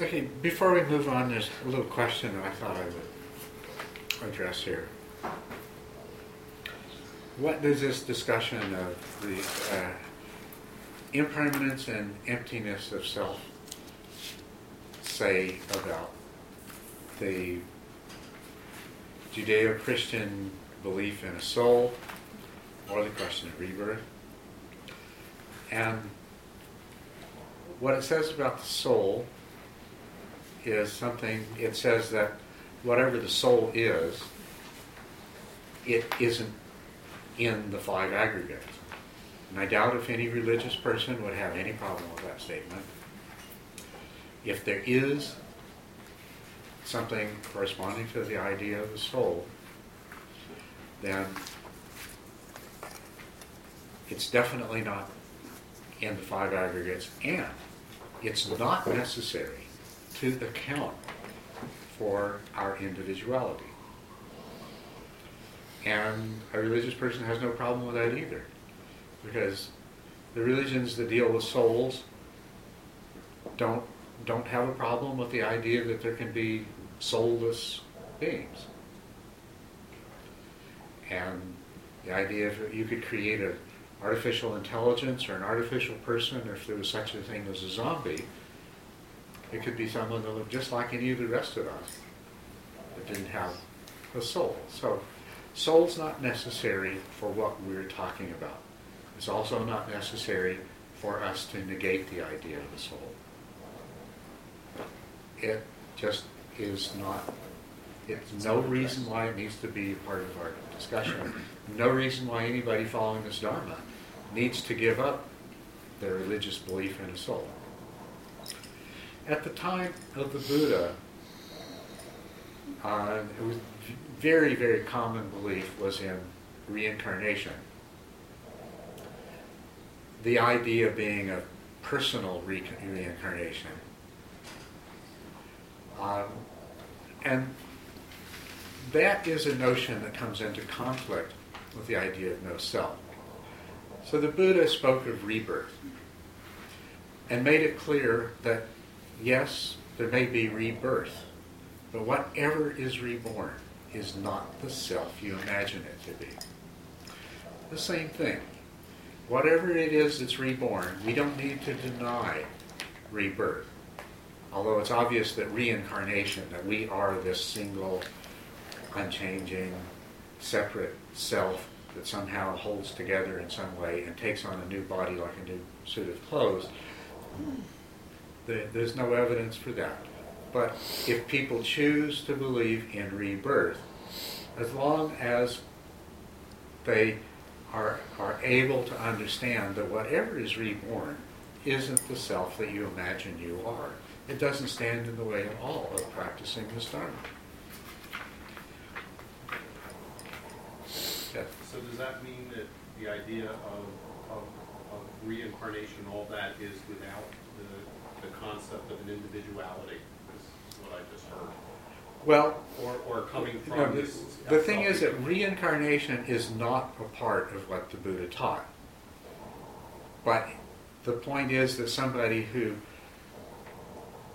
Okay, before we move on, there's a little question that I thought I would address here. What does this discussion of the uh, impermanence and emptiness of self say about the Judeo Christian belief in a soul or the question of rebirth? And what it says about the soul is something, it says that whatever the soul is, it isn't in the five aggregates. And I doubt if any religious person would have any problem with that statement. If there is something corresponding to the idea of the soul, then it's definitely not in the five aggregates, and it's not necessary to account for our individuality. And a religious person has no problem with that either, because the religions that deal with souls don't don't have a problem with the idea that there can be soulless beings. And the idea if you could create an artificial intelligence or an artificial person, if there was such a thing as a zombie, it could be someone that looked just like any of the rest of us that didn't have a soul. So soul's not necessary for what we're talking about. It's also not necessary for us to negate the idea of the soul. It just is not, it's no reason why it needs to be a part of our discussion. No reason why anybody following this Dharma needs to give up their religious belief in a soul. At the time of the Buddha, uh, it was very, very common belief was in reincarnation. The idea being a personal re- reincarnation. Um, and that is a notion that comes into conflict with the idea of no self. So the Buddha spoke of rebirth and made it clear that yes, there may be rebirth, but whatever is reborn is not the self you imagine it to be. The same thing. Whatever it is that's reborn, we don't need to deny rebirth. Although it's obvious that reincarnation, that we are this single, unchanging, separate self that somehow holds together in some way and takes on a new body like a new suit of clothes, there's no evidence for that. But if people choose to believe in rebirth, as long as they are, are able to understand that whatever is reborn isn't the self that you imagine you are, it doesn't stand in the way at all of practicing this Dharma. Yeah. So does that mean that the idea of, of, of reincarnation, all that is without concept of an individuality? Is what I just heard. Well, or, or coming from this. The, the thing is that reincarnation is not a part of what the Buddha taught. But the point is that somebody who,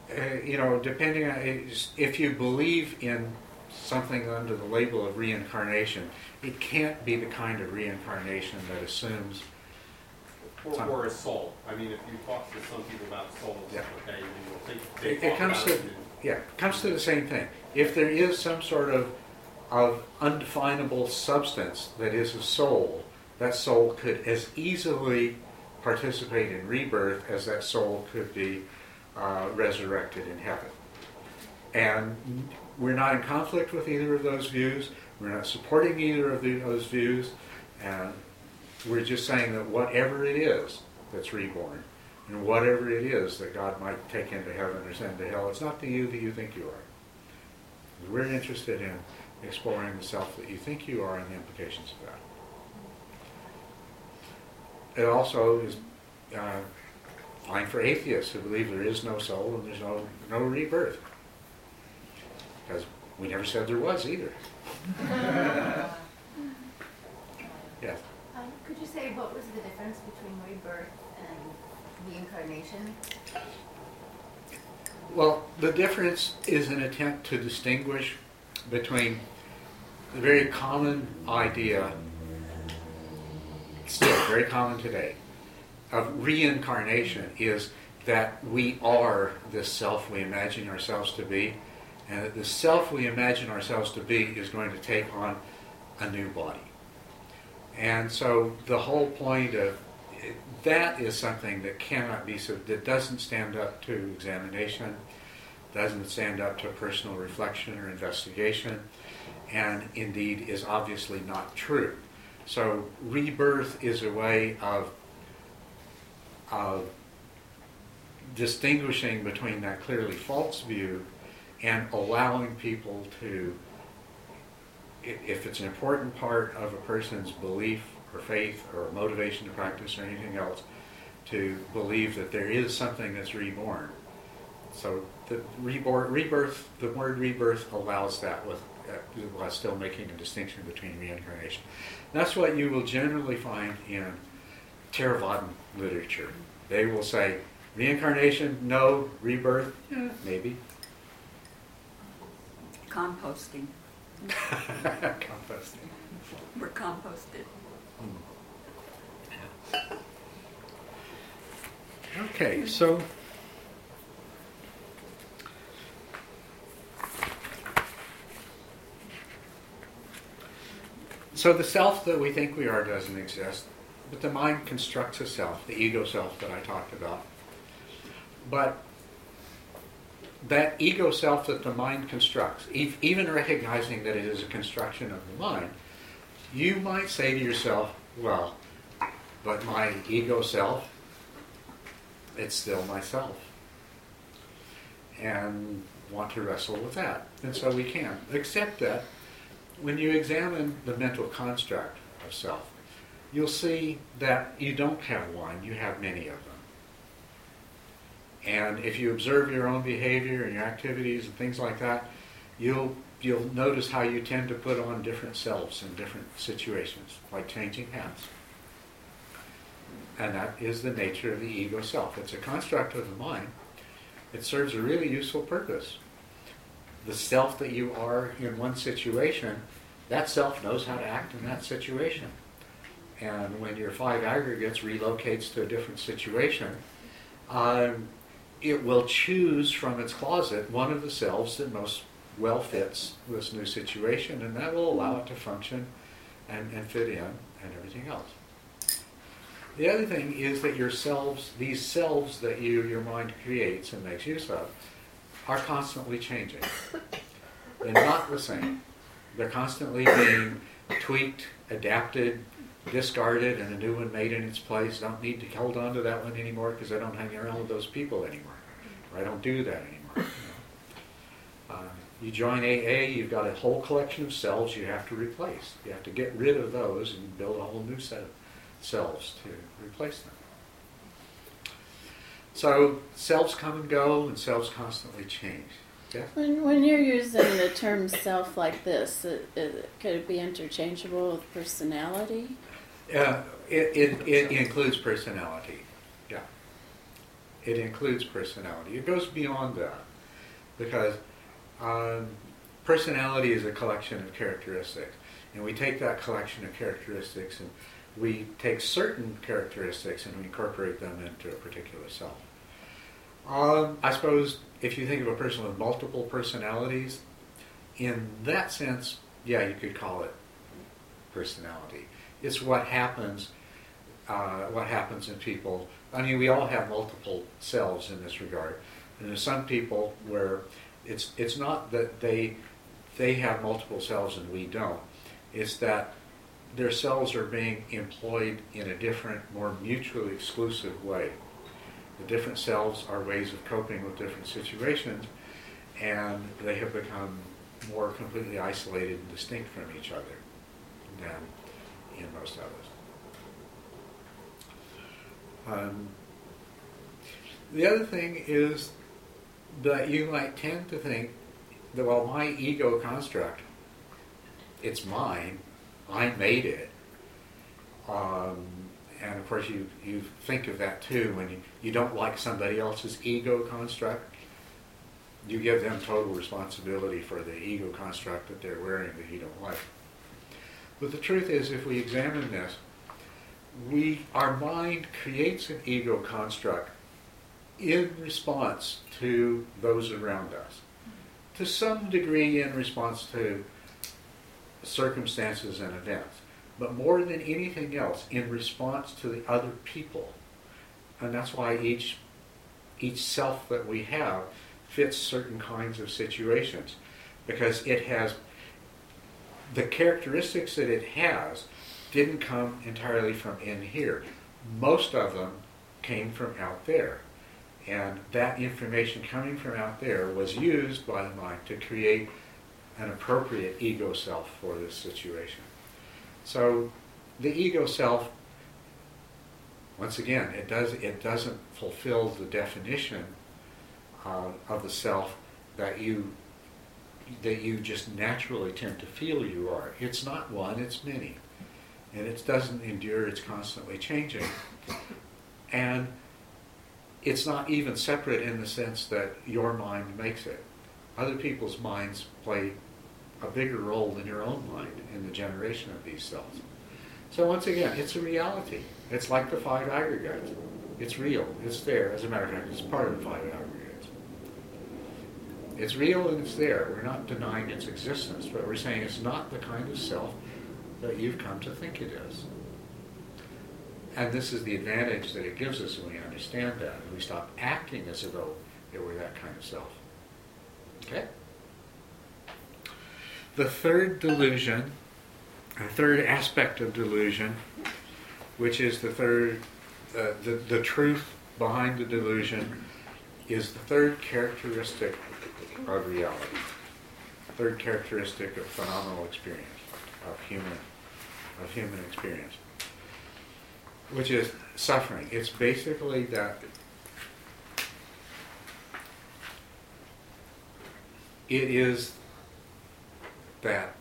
uh, you know, depending on if you believe in something under the label of reincarnation, it can't be the kind of reincarnation that assumes. Or, or a soul. I mean, if you talk to some people about souls, Yeah. okay, and think they It, comes to yeah, it comes to the same thing. If there is some sort of of undefinable substance that is a soul, that soul could as easily participate in rebirth as that soul could be uh, resurrected in heaven. And we're not in conflict with either of those views. We're not supporting either of the, those views. And we're just saying that whatever it is that's reborn, and whatever it is that God might take into heaven or send to hell, it's not the you that you think you are. We're interested in exploring the self that you think you are and the implications of that. It also is uh, fine for atheists who believe there is no soul and there's no, no rebirth. Because we never said there was either. yes. Um, could you say what was the difference between rebirth and reincarnation? Well, the difference is an attempt to distinguish between the very common idea, still very common today, of reincarnation is that we are this self we imagine ourselves to be, and that the self we imagine ourselves to be is going to take on a new body. And so the whole point of that is something that cannot be so that doesn't stand up to examination, doesn't stand up to personal reflection or investigation, and indeed is obviously not true. So rebirth is a way of of distinguishing between that clearly false view and allowing people to if it's an important part of a person's belief or faith or motivation to practice or anything else, to believe that there is something that's reborn. So the reborn, rebirth, the word rebirth allows that with, uh, while still making a distinction between reincarnation. That's what you will generally find in Theravadan literature. They will say reincarnation, no, rebirth, yeah, maybe. Composting. Composting. We're composted. Hmm. Okay, so so the self that we think we are doesn't exist, but the mind constructs a self, the ego self that I talked about. But that ego self that the mind constructs, even recognizing that it is a construction of the mind, you might say to yourself, well, but my ego self, it's still myself. And want to wrestle with that. And so we can. Except that when you examine the mental construct of self, you'll see that you don't have one, you have many of them. And if you observe your own behavior and your activities and things like that, you'll you'll notice how you tend to put on different selves in different situations, like changing hats. And that is the nature of the ego self. It's a construct of the mind. It serves a really useful purpose. The self that you are in one situation, that self knows how to act in that situation. And when your five aggregates relocates to a different situation, um, it will choose from its closet one of the selves that most well fits this new situation, and that will allow it to function and, and fit in and everything else. The other thing is that your selves, these selves that you, your mind creates and makes use of, are constantly changing. They're not the same. They're constantly being tweaked, adapted, discarded, and a new one made in its place. Don't need to hold on to that one anymore because I don't hang around with those people anymore. Or I don't do that anymore. Uh, you join AA, you've got a whole collection of cells you have to replace. You have to get rid of those and build a whole new set of cells to replace them. So selves come and go, and selves constantly change. Yeah? When, when you're using the term self like this, it, it, could it be interchangeable with personality? Uh, it, it, it includes personality. Yeah. It includes personality. It goes beyond that because um, personality is a collection of characteristics. And we take that collection of characteristics and we take certain characteristics and we incorporate them into a particular self. Um, I suppose if you think of a person with multiple personalities, in that sense, yeah, you could call it personality. It's what happens. Uh, what happens in people? I mean, we all have multiple selves in this regard, and there's some people where it's it's not that they they have multiple selves and we don't. It's that their cells are being employed in a different, more mutually exclusive way. The different selves are ways of coping with different situations, and they have become more completely isolated and distinct from each other than in most others. Um, the other thing is that you might tend to think that, well, my ego construct, it's mine, I made it. Um, and of course, you, you think of that too when you, you don't like somebody else's ego construct. you give them total responsibility for the ego construct that they're wearing that you don't like. But the truth is, if we examine this, we our mind creates an ego construct in response to those around us, to some degree in response to circumstances and events, but more than anything else, in response to the other people. And that's why each each self that we have fits certain kinds of situations. Because it has the characteristics that it has didn't come entirely from in here. Most of them came from out there. And that information coming from out there was used by the mind to create an appropriate ego self for this situation. So the ego self, once again, it does it doesn't fulfill the definition uh, of the self that you that you just naturally tend to feel you are. It's not one, it's many. And it doesn't endure, it's constantly changing. And it's not even separate in the sense that your mind makes it. Other people's minds play a bigger role than your own mind in the generation of these cells. So once again, it's a reality. It's like the five aggregates. It's real. It's there. As a matter of fact, it's part of the five aggregates. It's real and it's there. We're not denying its existence, but we're saying it's not the kind of self that you've come to think it is. And this is the advantage that it gives us when we understand that. and We stop acting as though it were that kind of self. Okay? The third delusion, the third aspect of delusion, which is the third, uh, the, the truth behind the delusion, is the third characteristic of reality. Third characteristic of phenomenal experience, of human, of human experience which is suffering. It's basically that it is that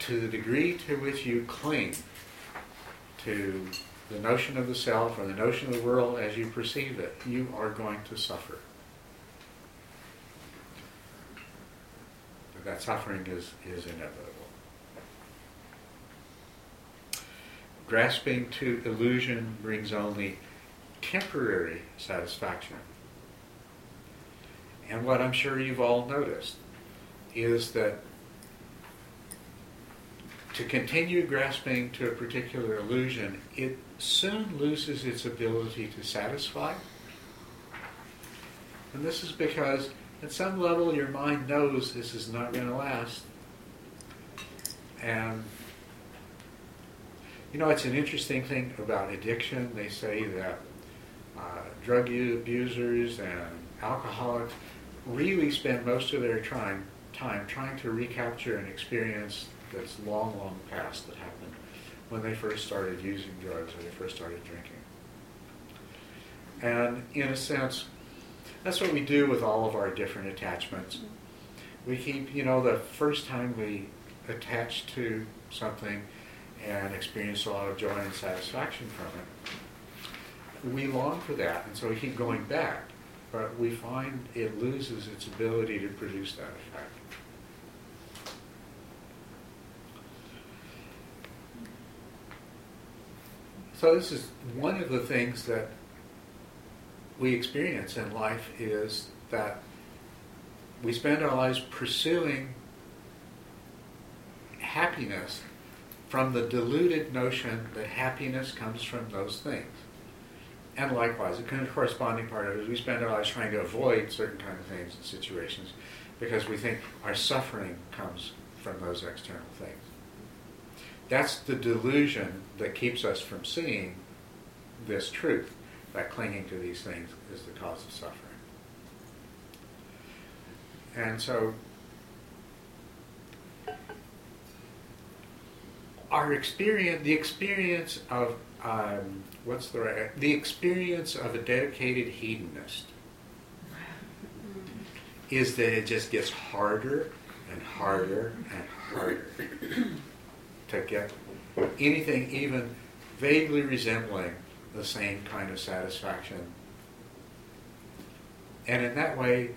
to the degree to which you cling to the notion of the self or the notion of the world as you perceive it, you are going to suffer. That suffering is, is inevitable. Grasping to illusion brings only temporary satisfaction. And what I'm sure you've all noticed is that to continue grasping to a particular illusion, it soon loses its ability to satisfy. And this is because at some level your mind knows this is not going to last. And you know, it's an interesting thing about addiction. They say that uh, drug abusers and alcoholics really spend most of their time, time trying to recapture an experience that's long, long past that happened when they first started using drugs or they first started drinking. And in a sense, that's what we do with all of our different attachments. We keep, you know, the first time we attach to something, and experience a lot of joy and satisfaction from it. We long for that, and so we keep going back, but we find it loses its ability to produce that effect. So this is one of the things that we experience in life is that we spend our lives pursuing happiness from the deluded notion that happiness comes from those things. And likewise, the corresponding part of it is we spend our lives trying to avoid certain kind of things and situations because we think our suffering comes from those external things. That's the delusion that keeps us from seeing this truth, that clinging to these things is the cause of suffering. And so our experience, the experience of um, what's the right, the experience of a dedicated hedonist is that it just gets harder and harder and harder to get anything even vaguely resembling the same kind of satisfaction. And in that way,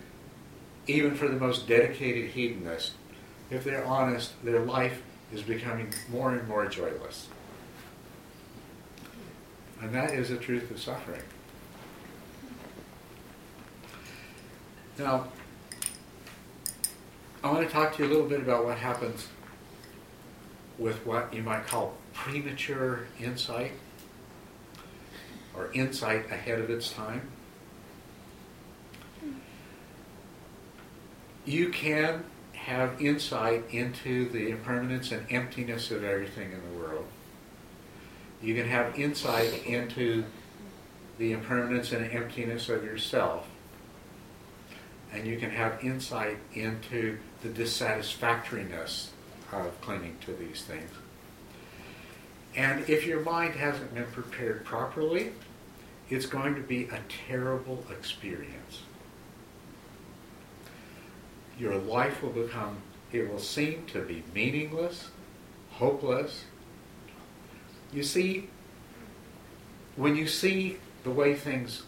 even for the most dedicated hedonist, if they're honest, their life is becoming more and more joyless. And that is the truth of suffering. Now, I want to talk to you a little bit about what happens with what you might call premature insight or insight ahead of its time. You can have insight into the impermanence and emptiness of everything in the world. You can have insight into the impermanence and emptiness of yourself. And you can have insight into the dissatisfactoriness of clinging to these things. And if your mind hasn't been prepared properly, it's going to be a terrible experience. Your life will become, it will seem to be meaningless, hopeless. You see, when you see the way things,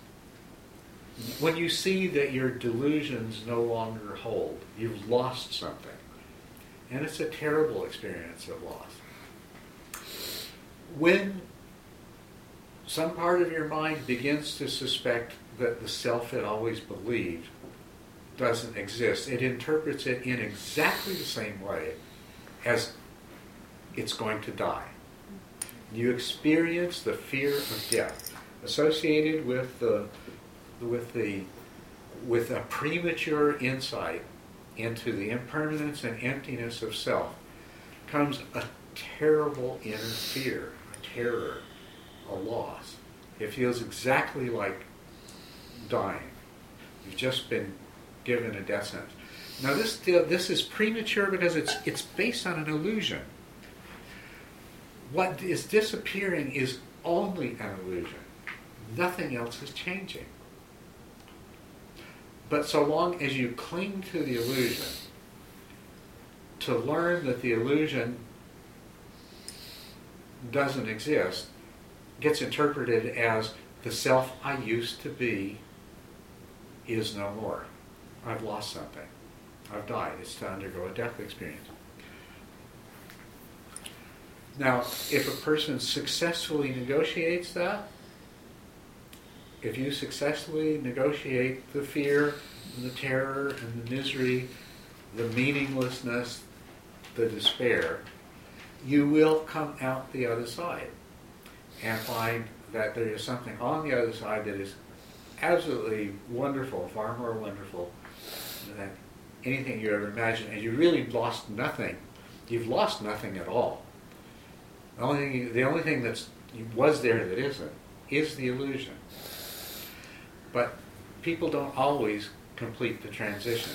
when you see that your delusions no longer hold, you've lost something. And it's a terrible experience of loss. When some part of your mind begins to suspect that the self it always believed doesn't exist, it interprets it in exactly the same way as it's going to die. You experience the fear of death associated with the with the with a premature insight into the impermanence and emptiness of self comes a terrible inner fear, terror, a loss. It feels exactly like dying. You've just been given a death sentence. Now this uh, this is premature because it's it's based on an illusion. What is disappearing is only an illusion. Nothing else is changing. But so long as you cling to the illusion, to learn that the illusion doesn't exist gets interpreted as the self I used to be is no more. I've lost something. I've died. It's to undergo a death experience. Now, if a person successfully negotiates that, if you successfully negotiate the fear, and the terror, and the misery, the meaninglessness, the despair, you will come out the other side and find that there is something on the other side that is absolutely wonderful, far more wonderful than anything you ever imagined. And you really lost nothing. You've lost nothing at all. The only thing, the only thing that was there that isn't is the illusion. But people don't always complete the transition.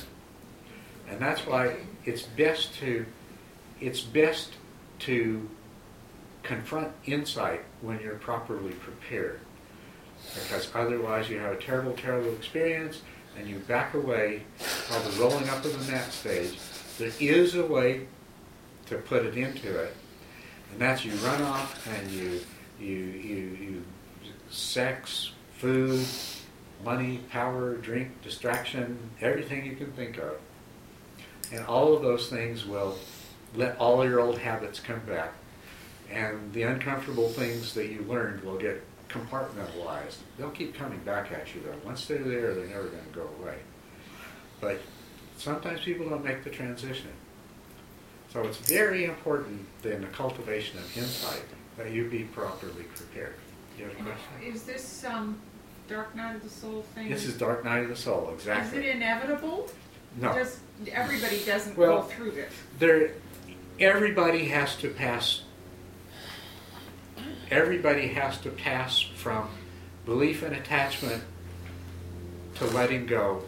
And that's why it's best to it's best to confront insight when you're properly prepared. Because otherwise you have a terrible, terrible experience and you back away called the rolling up of the mat stage. There is a way to put it into it, and that's you run off and you you you, you sex, food, money, power, drink, distraction, everything you can think of. And all of those things will let all your old habits come back. And the uncomfortable things that you learned will get compartmentalized. They'll keep coming back at you though. Once they're there, they're never going to go away. But sometimes people don't make the transition. So it's very important in the cultivation of insight that you be properly prepared. You have a question? Is this um, Dark Night of the Soul thing? This is Dark Night of the Soul, exactly. Is it inevitable? No. Just everybody doesn't Well- go through this. there everybody has to pass everybody has to pass from belief and attachment to letting go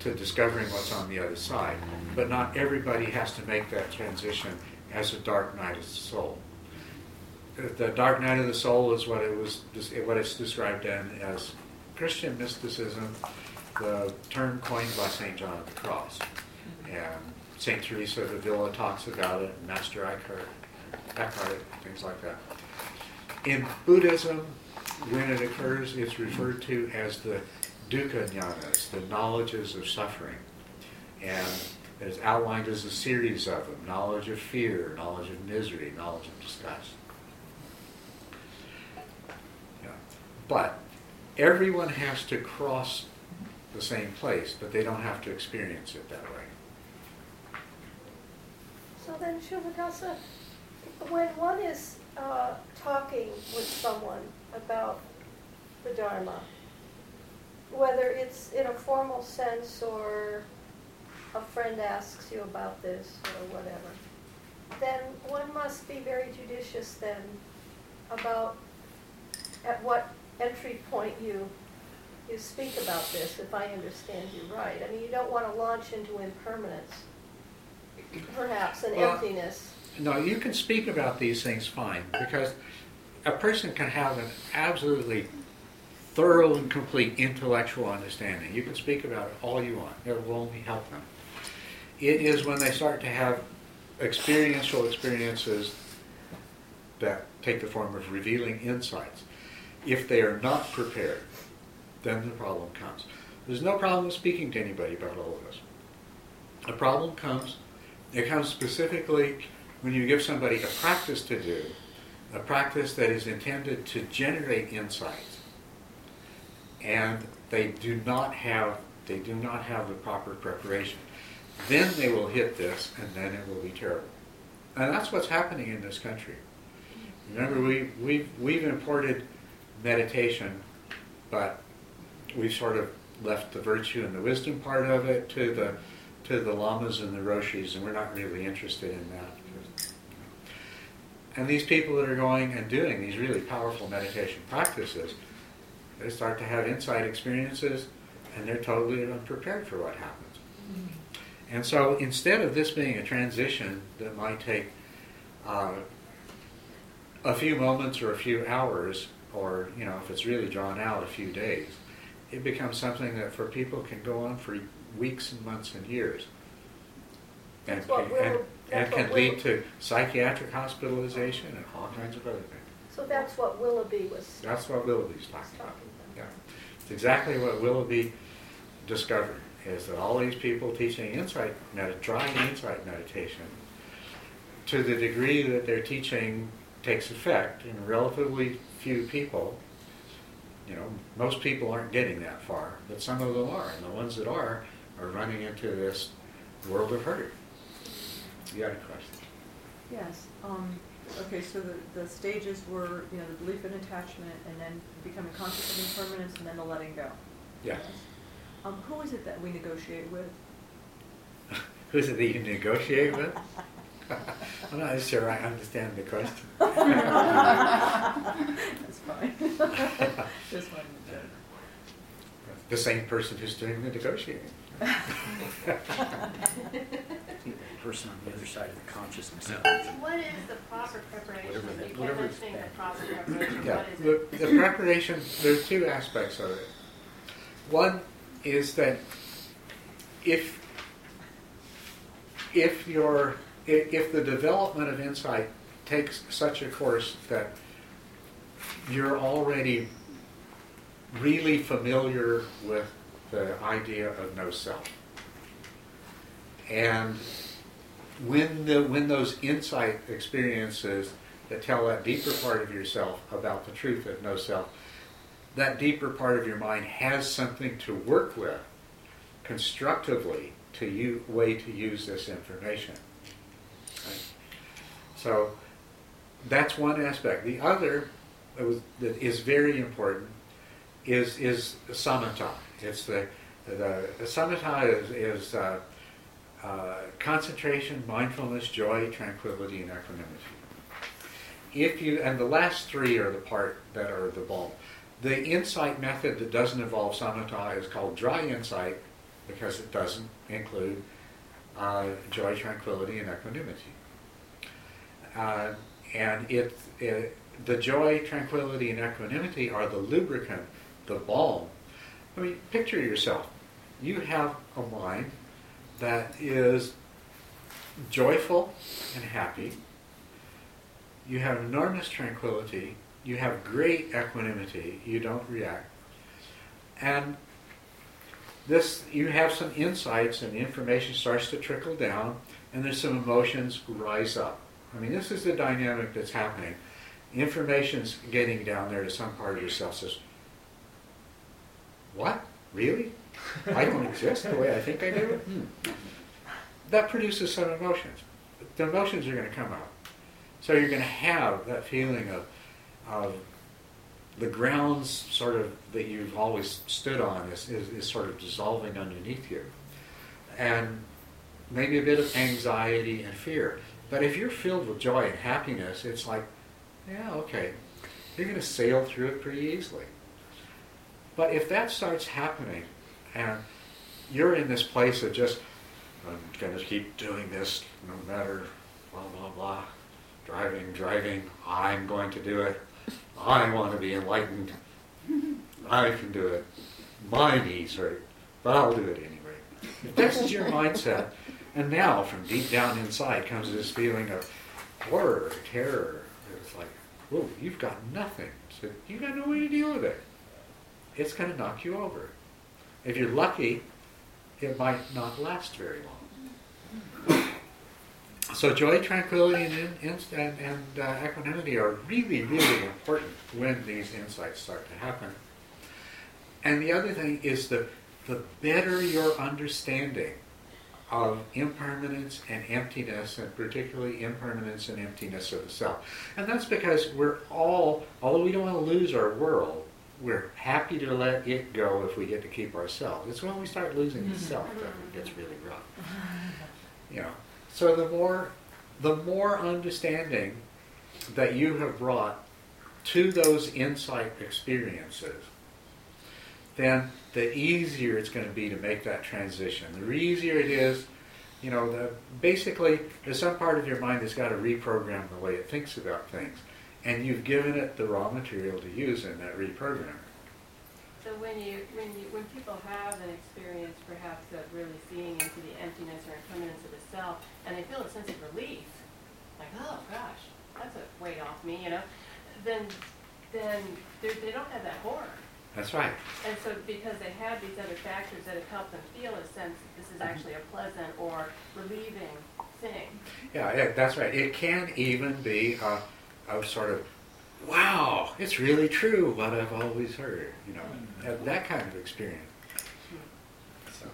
to discovering what's on the other side. But not everybody has to make that transition as a dark night of the soul. The dark night of the soul is what it was what it's described in as christian mysticism the term coined by st john of the cross. And St. Teresa of Avila talks about it, Master Eckhart, Eckhart, things like that. In Buddhism, when it occurs, it's referred to as the dukkha jnanas, the knowledges of suffering. And it's outlined as a series of them knowledge of fear, knowledge of misery, knowledge of disgust. Yeah. But everyone has to cross the same place, but they don't have to experience it that way. So then, Culadasa, when one is uh, talking with someone about the Dharma, whether it's in a formal sense or a friend asks you about this or whatever, then one must be very judicious then about at what entry point you you speak about this, if I understand you right. I mean, you don't want to launch into impermanence, perhaps, and Well, emptiness. No, you can speak about these things fine because a person can have an absolutely thorough and complete intellectual understanding. You can speak about it all you want, it will only help them. It is when they start to have experiential experiences that take the form of revealing insights. If they are not prepared, then the problem comes. There's no problem speaking to anybody about all of this. The problem comes, it comes specifically when you give somebody a practice to do, a practice that is intended to generate insight, and they do not have they do not have the proper preparation. Then they will hit this, and then it will be terrible. And that's what's happening in this country. Remember, we, we've, we've imported meditation, but we've sort of left the virtue and the wisdom part of it to the to the lamas and the roshis, and we're not really interested in that. And these people that are going and doing these really powerful meditation practices, they start to have insight experiences, and they're totally unprepared for what happens. And so instead of this being a transition that might take uh, a few moments or a few hours, or you know, if it's really drawn out, a few days, it becomes something that for people can go on for weeks and months and years. And, That's what can, will- and, and can lead to psychiatric hospitalization and all kinds of other things. So that's what Willoughby was That's what Willoughby's talking about. talking Yeah. about. It's exactly what Willoughby discovered, is that all these people teaching insight, med- trying insight meditation, to the degree that their teaching takes effect in relatively few people, you know, most people aren't getting that far, but some of them are, and the ones that are, are running into this world of hurt. You got a question? Yes, um, okay, so the, the stages were, you know, the belief in attachment, and then becoming conscious of impermanence, and then the letting go. Yeah. Um, who is it that we negotiate with? Who's it that you negotiate with? I'm not sure I understand the question. That's fine. Just to check. The same person who's doing the negotiating. Person on the other side of the consciousness. What is the proper preparation? Whatever that- You kept whatever is mentioning the bad. proper preparation. Yeah, What is the, it? the preparation, there's two aspects of it. One is that if, if your, if, if the development of insight takes such a course that you're already really familiar with the idea of no self. And when the when those insight experiences that tell that deeper part of yourself about the truth of no self, that deeper part of your mind has something to work with constructively to you way to use this information. Right? So that's one aspect. The other that, was, that is very important is is samatha. It's the the, the samatha is, is uh, uh, concentration, mindfulness, joy, tranquility, and equanimity. If you and the last three are the part that are the bulk. The insight method that doesn't involve samatha is called dry insight because it doesn't include uh, joy, tranquility, and equanimity. Uh, and it, it, the joy, tranquility, and equanimity are the lubricant, the balm. I mean, picture yourself. You have a mind that is joyful and happy. You have enormous tranquility. You have great equanimity. You don't react. And this you have some insights and information starts to trickle down and there's some emotions rise up. I mean, this is the dynamic that's happening. Information's getting down there to some part of yourself says, What? Really? I don't exist the way I think I do? Hmm. That produces some emotions. The emotions are going to come out. So you're going to have that feeling of, of the grounds sort of that you've always stood on is, is, is sort of dissolving underneath you. And maybe a bit of anxiety and fear. But if you're filled with joy and happiness, it's like, yeah, okay, you're going to sail through it pretty easily. But if that starts happening and you're in this place of just, I'm going to keep doing this no matter blah, blah, blah, driving, driving, I'm going to do it, I want to be enlightened, I can do it, my knees hurt, but I'll do it anyway. If is your mindset, and now from deep down inside comes this feeling of horror, terror. It's like, whoa, you've got nothing. So you've got no way to deal with it. It's going to knock you over. If you're lucky, it might not last very long. So joy, tranquility, and, and, and, uh, equanimity are really, really important when these insights start to happen. And the other thing is that the better your understanding of impermanence and emptiness, and particularly impermanence and emptiness of the self. And that's because we're all, although we don't want to lose our world, we're happy to let it go if we get to keep ourselves. It's when we start losing the mm-hmm. self that it gets really rough. You know, so the more, the more understanding that you have brought to those insight experiences, then the easier it's going to be to make that transition. The easier it is, you know, the, basically, there's some part of your mind that's got to reprogram the way it thinks about things. And you've given it the raw material to use in that reprogramming. So when you, when you, when people have an experience perhaps of really seeing into the emptiness or impermanence of the self, and they feel a sense of relief, like, oh gosh, that's a weight off me, you know, then, then they're- don't have that horror. That's right. And so because they have these other factors that have helped them feel a sense that this is mm-hmm. actually a pleasant or relieving thing. Yeah, yeah, that's right. It can even be a, a sort of, wow, it's really true what I've always heard. You know, that- that kind of experience. So,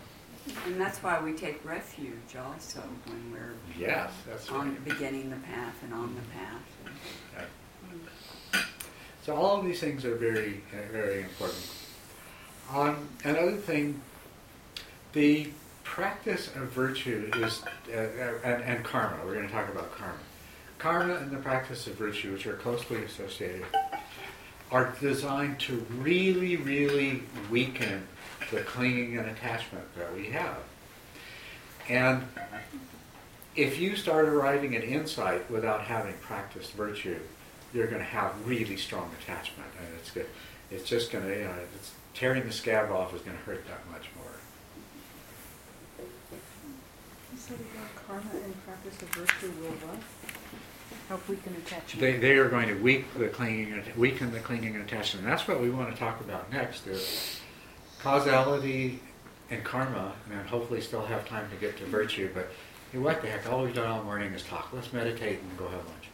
And that's why we take refuge also when we're yes, that's on, right. beginning the path and on the path. So all of these things are very, uh, very important. Um, another thing, the practice of virtue is, uh, uh, and, and karma. We're going to talk about karma. Karma and the practice of virtue, which are closely associated, are designed to really, really weaken the clinging and attachment that we have. And if you start arriving at insight without having practiced virtue, you're going to have really strong attachment, and it's good. It's just going to, you know, it's tearing the scab off is going to hurt that much more. You said about karma and practice of virtue will what? Help weaken attachment. They, they are going to weak the clinging, weaken the clinging and attachment. And that's what we want to talk about next is causality and karma, and hopefully still have time to get to virtue. But hey, what the heck? All we've done all morning is talk. Let's meditate and go have lunch.